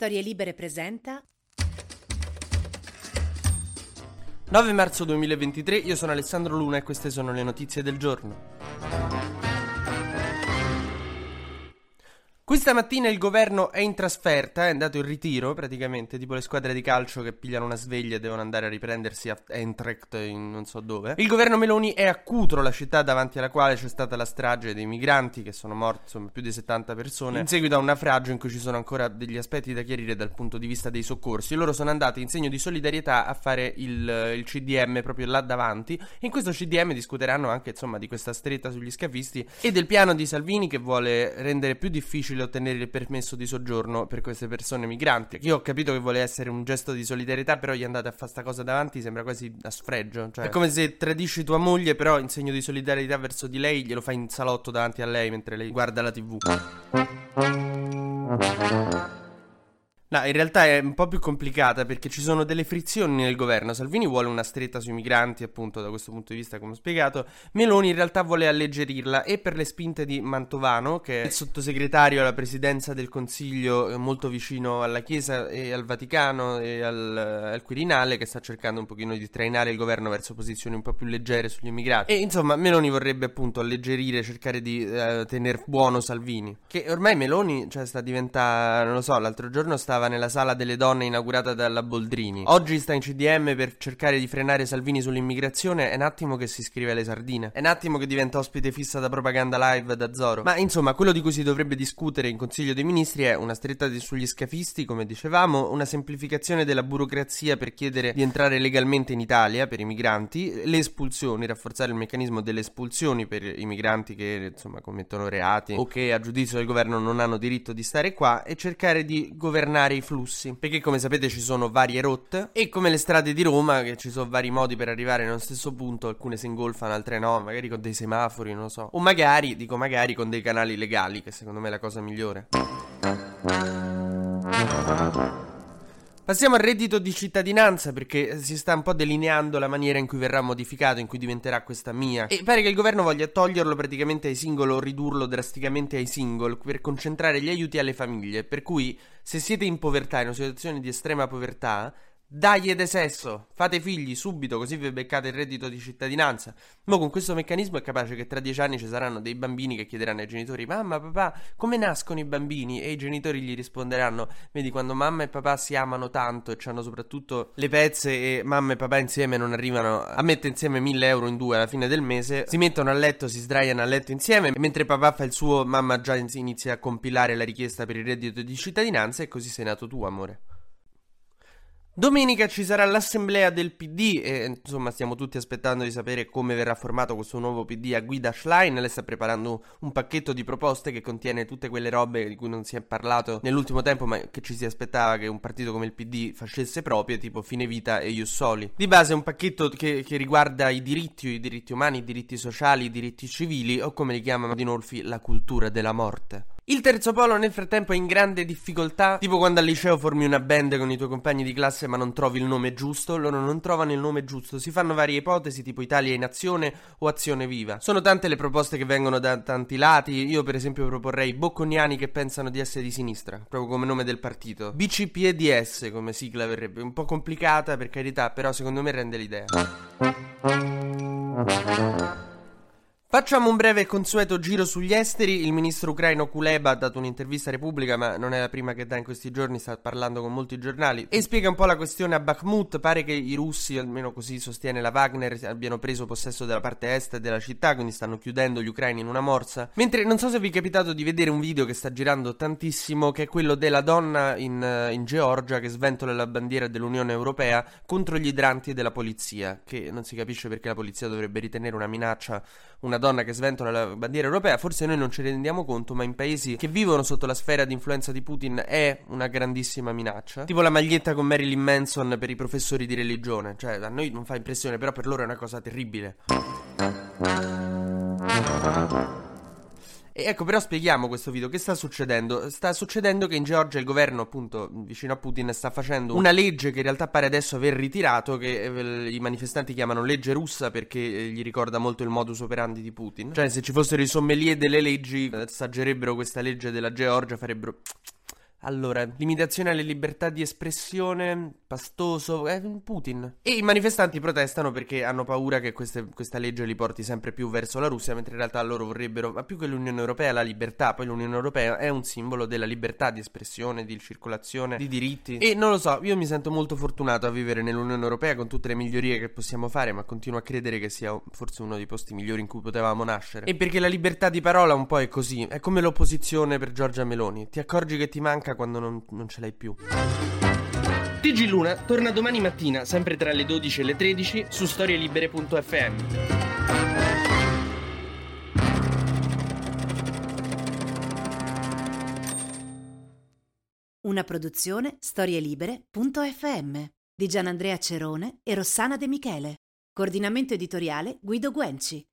Storie Libere presenta 9 marzo 2023, io sono Alessandro Luna e queste sono le notizie del giorno. Questa mattina il governo è in trasferta, è andato in ritiro praticamente, tipo le squadre di calcio che pigliano una sveglia e devono andare a riprendersi a Entrecht in non so dove. Il governo Meloni è a Cutro, la città davanti alla quale c'è stata la strage dei migranti, che sono morti insomma più di 70 persone, in seguito a un naufragio in cui ci sono ancora degli aspetti da chiarire dal punto di vista dei soccorsi. Loro sono andati in segno di solidarietà a fare il, il CDM proprio là davanti. E in questo CDM discuteranno anche insomma di questa stretta sugli scafisti e del piano di Salvini che vuole rendere più difficile difficile ottenere il permesso di soggiorno per queste persone migranti. Io ho capito che vuole essere un gesto di solidarietà, però gli andate a fare sta cosa davanti, sembra quasi a sfregio. Cioè, è come se tradisci tua moglie, però in segno di solidarietà verso di lei, glielo fai in salotto davanti a lei mentre lei guarda la TV. No, in realtà è un po' più complicata perché ci sono delle frizioni nel governo. Salvini vuole una stretta sui migranti, appunto, da questo punto di vista, come ho spiegato. Meloni in realtà vuole alleggerirla e per le spinte di Mantovano, che è il sottosegretario alla presidenza del Consiglio, eh, molto vicino alla Chiesa e al Vaticano e al, al Quirinale, che sta cercando un pochino di trainare il governo verso posizioni un po' più leggere sugli immigrati. E insomma, Meloni vorrebbe appunto alleggerire, cercare di uh, tenere buono Salvini. Che ormai Meloni, cioè, sta diventando, non lo so, l'altro giorno stava stava nella sala delle donne inaugurata dalla Boldrini. Oggi sta in CDM per cercare di frenare Salvini sull'immigrazione. È un attimo che si iscrive alle sardine. È un attimo che diventa ospite fissa da propaganda live da Zoro. Ma insomma, quello di cui si dovrebbe discutere in Consiglio dei Ministri è una stretta sugli scafisti, come dicevamo, una semplificazione della burocrazia per chiedere di entrare legalmente in Italia per i migranti, le espulsioni, rafforzare il meccanismo delle espulsioni per i migranti che insomma commettono reati o che a giudizio del governo non hanno diritto di stare qua e cercare di governare governare i flussi. Perché come sapete ci sono varie rotte e come le strade di Roma, che ci sono vari modi per arrivare nello stesso punto, alcune si ingolfano, altre no, magari con dei semafori, non lo so. O magari, dico magari, con dei canali legali, che secondo me è la cosa migliore. Passiamo al reddito di cittadinanza perché si sta un po' delineando la maniera in cui verrà modificato, in cui diventerà questa mia. E pare che il governo voglia toglierlo praticamente ai single o ridurlo drasticamente ai single per concentrare gli aiuti alle famiglie. Per cui se siete in povertà, in una situazione di estrema povertà, Dagli de sesso, fate figli subito così vi beccate il reddito di cittadinanza. Ma con questo meccanismo è capace che tra dieci anni ci saranno dei bambini che chiederanno ai genitori Mamma, papà, come nascono i bambini? E i genitori gli risponderanno Vedi, quando mamma e papà si amano tanto e hanno soprattutto le pezze e mamma e papà insieme non arrivano a mettere insieme mille euro in due alla fine del mese, si mettono a letto, si sdraiano a letto insieme, mentre papà fa il suo, mamma già inizia a compilare la richiesta per il reddito di cittadinanza e così sei nato tu, amore. Domenica ci sarà l'assemblea del PD e insomma stiamo tutti aspettando di sapere come verrà formato questo nuovo PD a guida Schlein. Lei sta preparando un pacchetto di proposte che contiene tutte quelle robe di cui non si è parlato nell'ultimo tempo ma che ci si aspettava che un partito come il PD facesse proprie, tipo Fine Vita e Ius Soli. Di base è un pacchetto che, che riguarda i diritti, i diritti umani, i diritti sociali, i diritti civili o come li chiama Madinolfi la cultura della morte. Il terzo polo nel frattempo è in grande difficoltà, tipo quando al liceo formi una band con i tuoi compagni di classe ma non trovi il nome giusto, loro non trovano il nome giusto, si fanno varie ipotesi tipo Italia in azione o azione viva. Sono tante le proposte che vengono da tanti lati, io per esempio proporrei Bocconiani che pensano di essere di sinistra, proprio come nome del partito. BCPEDS come sigla verrebbe, un po' complicata per carità, però secondo me rende l'idea. Facciamo un breve e consueto giro sugli esteri. Il ministro ucraino Kuleba ha dato un'intervista a Repubblica, ma non è la prima che dà in questi giorni, sta parlando con molti giornali e spiega un po' la questione a Bakhmut. Pare che i russi, almeno così sostiene la Wagner, abbiano preso possesso della parte est della città, quindi stanno chiudendo gli ucraini in una morsa. Mentre non so se vi è capitato di vedere un video che sta girando tantissimo, che è quello della donna in, in Georgia che sventola la bandiera dell'Unione Europea contro gli idranti della polizia, che non si capisce perché la polizia dovrebbe ritenere una minaccia una donna che sventola la bandiera europea, forse noi non ce ne rendiamo conto, ma in paesi che vivono sotto la sfera di influenza di Putin è una grandissima minaccia. Tipo la maglietta con Marilyn Manson per i professori di religione, cioè a noi non fa impressione, però per loro è una cosa terribile. E ecco, però spieghiamo questo video. Che sta succedendo? Sta succedendo che in Georgia il governo, appunto, vicino a Putin, sta facendo una legge che in realtà pare adesso aver ritirato, che eh, i manifestanti chiamano legge russa perché eh, gli ricorda molto il modus operandi di Putin. Cioè, se ci fossero i sommelier delle leggi, assaggerebbero questa legge della Georgia, farebbero Allora, limitazione alle libertà di espressione, pastoso, eh, Putin. E i manifestanti protestano perché hanno paura che queste, questa legge li porti sempre più verso la Russia, mentre in realtà loro vorrebbero, ma più che l'Unione Europea, la libertà. Poi l'Unione Europea è un simbolo della libertà di espressione, di circolazione, di diritti. E non lo so, io mi sento molto fortunato a vivere nell'Unione Europea con tutte le migliorie che possiamo fare, ma continuo a credere che sia forse uno dei posti migliori in cui potevamo nascere. E perché la libertà di parola un po' è così, è come l'opposizione per Giorgia Meloni. Ti accorgi che ti manca quando non, non ce l'hai più. TG Luna torna domani mattina, sempre tra le 12 e le 13, su storielibere.fm. Una produzione storielibere.fm di Gianandrea Cerone e Rossana De Michele. Coordinamento editoriale Guido Guenci.